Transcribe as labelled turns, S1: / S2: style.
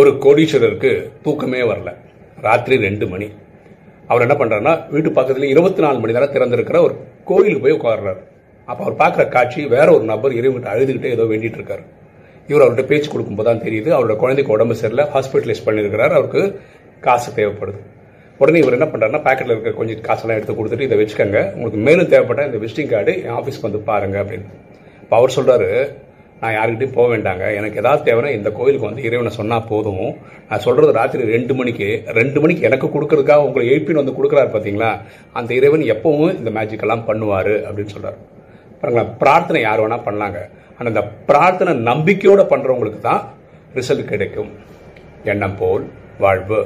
S1: ஒரு கோடீஸ்வரருக்கு தூக்கமே வரல. ராத்திரி ரெண்டு மணி. அவர் என்ன பண்ணுறாருன்னா வீட்டு பக்கத்தில் இருபத்தி நாலு மணி நேரம் திறந்திருக்கிற ஒரு கோயிலுக்கு போய் உட்கார்றாரு. அப்போ அவர் பார்க்குற காட்சி வேற ஒரு நபர் இறைவன்கிட்ட அழுதுகிட்டே ஏதோ வேண்டிட்டு இருக்காரு. இவர் அவர்கிட்ட பேச்சு கொடுக்கும்போது தான் தெரியுது அவரோட குழந்தைக்கு உடம்பு சரியில்லை ஹாஸ்பிட்டலைஸ் பண்ணியிருக்கிறார் அவருக்கு காசு தேவைப்படுது. உடனே இவர் என்ன பண்ணுறாருன்னா பேக்கெட்டில் இருக்க கொஞ்சம் காசெல்லாம் எடுத்து கொடுத்துட்டு இதை வச்சுக்கோங்க உங்களுக்கு மேலும் தேவைப்பட்ட இந்த விசிட்டிங் கார்டு என் ஆஃபீஸ்க்கு வந்து பாருங்க அப்படின்னு. இப்போ அவர் சொல்கிறாரு நான் யாருக்கிட்டையும் போக வேண்டாங்க. எனக்கு ஏதாவது தேவைன்னா இந்த கோயிலுக்கு வந்து இறைவனை சொன்னால் போதும். நான் சொல்கிறது ராத்திரி ரெண்டு மணிக்கு. ரெண்டு மணிக்கு எனக்கு கொடுக்கறதுக்காக உங்களை எழுப்பின்னு வந்து கொடுக்குறாரு பார்த்தீங்களா அந்த இறைவன் எப்பவும் இந்த மேஜிக்கெல்லாம் பண்ணுவார் அப்படின்னு சொல்கிறார் பாருங்களா பிரார்த்தனை யார் வேணால் பண்ணலாங்க. ஆனால் இந்த பிரார்த்தனை நம்பிக்கையோடு பண்ணுறவங்களுக்கு தான் ரிசல்ட் கிடைக்கும். எண்ணம் போல் வாழ்வு.